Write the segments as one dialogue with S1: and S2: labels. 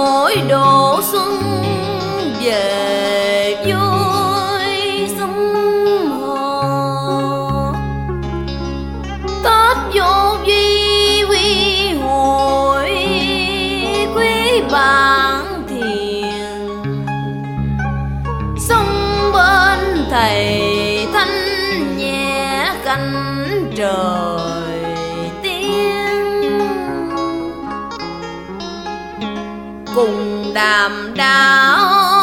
S1: mỗi độ xuân về vui sông hồ tết vô duy quy hội quý bạn thiền. Sông bên thầy thanh nhẹ cánh trời. vùng đàm đáo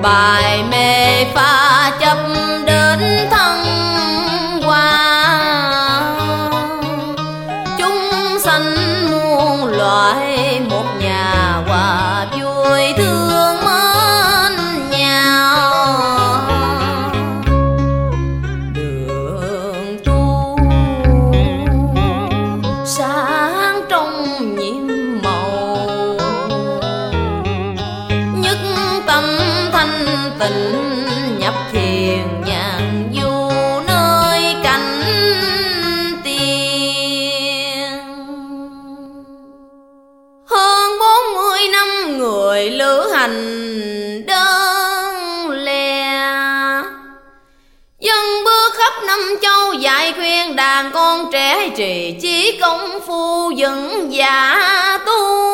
S1: by đàn con trẻ trì chí công phu vững giả tu.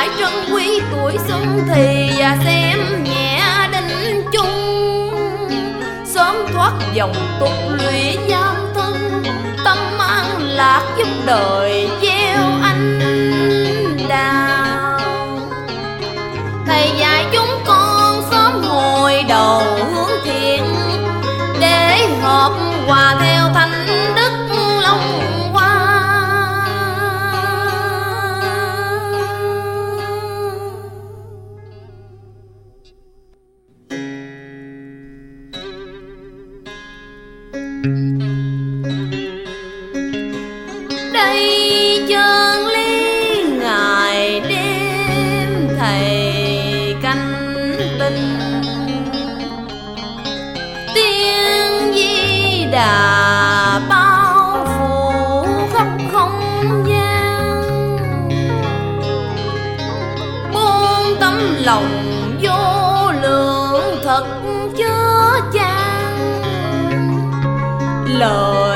S1: phải trân quý tuổi xuân thì và xem nhẹ đinh chung. Sớm thoát dòng tục lụy gian thân, tâm an lạc giúp đời gian đây chân lý ngày đêm thầy canh bình tiên di đà bao phù không không gian. Buông tấm lòng vô lượng thật chớ chan lời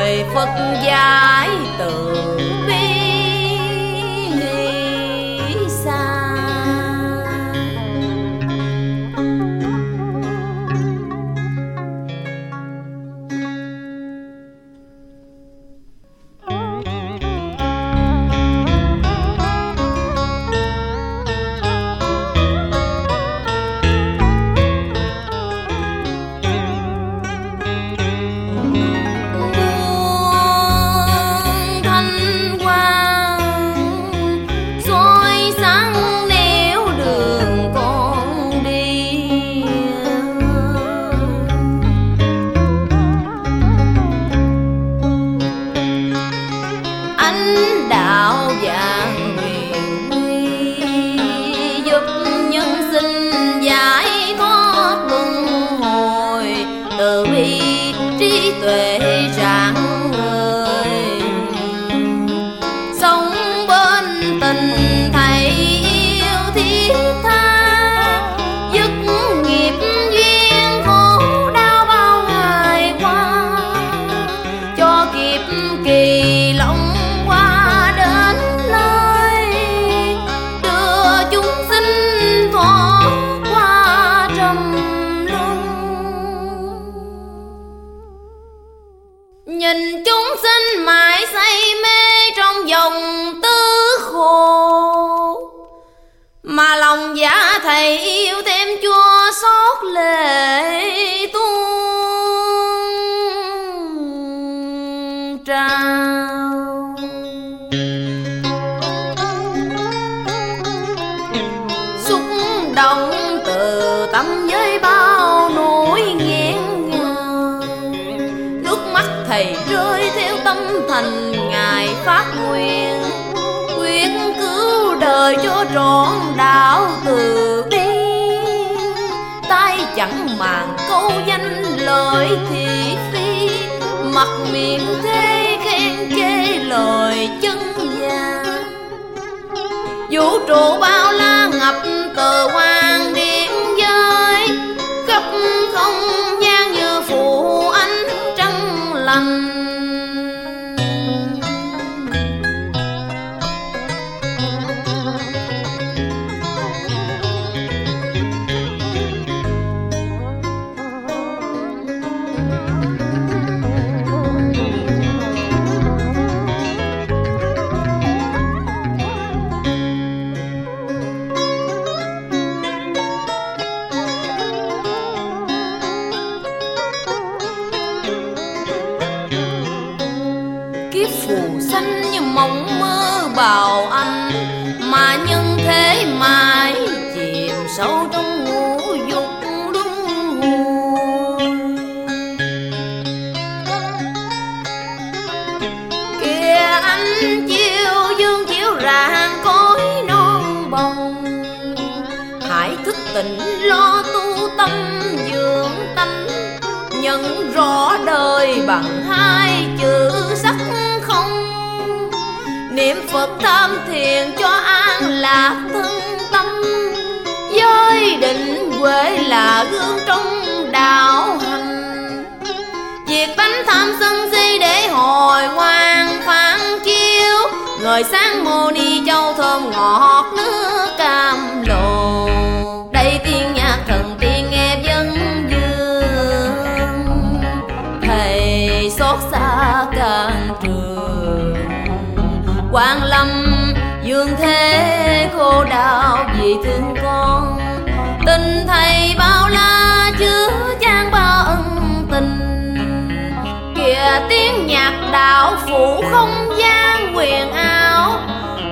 S1: tâm với bao nỗi nghẹn ngào. Nước mắt thầy rơi theo tâm thành ngài phát nguyện. Quyết cứu đời cho trọn đạo từ bi. Tay chẳng màng câu danh lời thị phi. Mặt miệng thế khen chê lời chân gian vũ trụ bao la ngập từ hoa. Bằng hai chữ sắc không. Niệm phật tham thiền cho an lạc thân tâm. Giới định huệ là gương trong đạo hành. Diệt bánh tham sân si để hồi ngoan phán chiếu. Ngời sáng mô ni châu thơm ngọt nước. Đạo phủ không gian quyền áo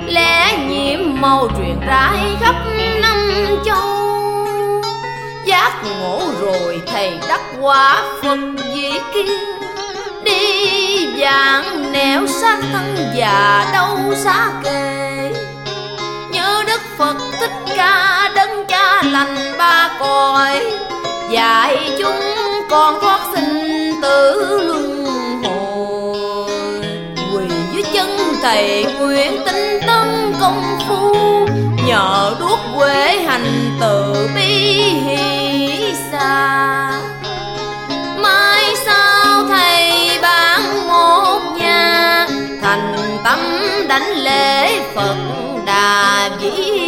S1: lẽ nhiễm màu truyền rải khắp năm châu. Giác ngộ rồi thầy đắc quả phật dĩ kiên đi dạng nẻo sát thân già đâu xa kề. Nhớ đức phật thích ca đấng cha lành ba cõi, dạy chúng con có thầy nguyện tinh tấn công phu, nhờ đuốc quế hành từ bi hỷ xa. Mai sau thầy bạn một nhà, thành tâm đánh lễ phật đà vĩ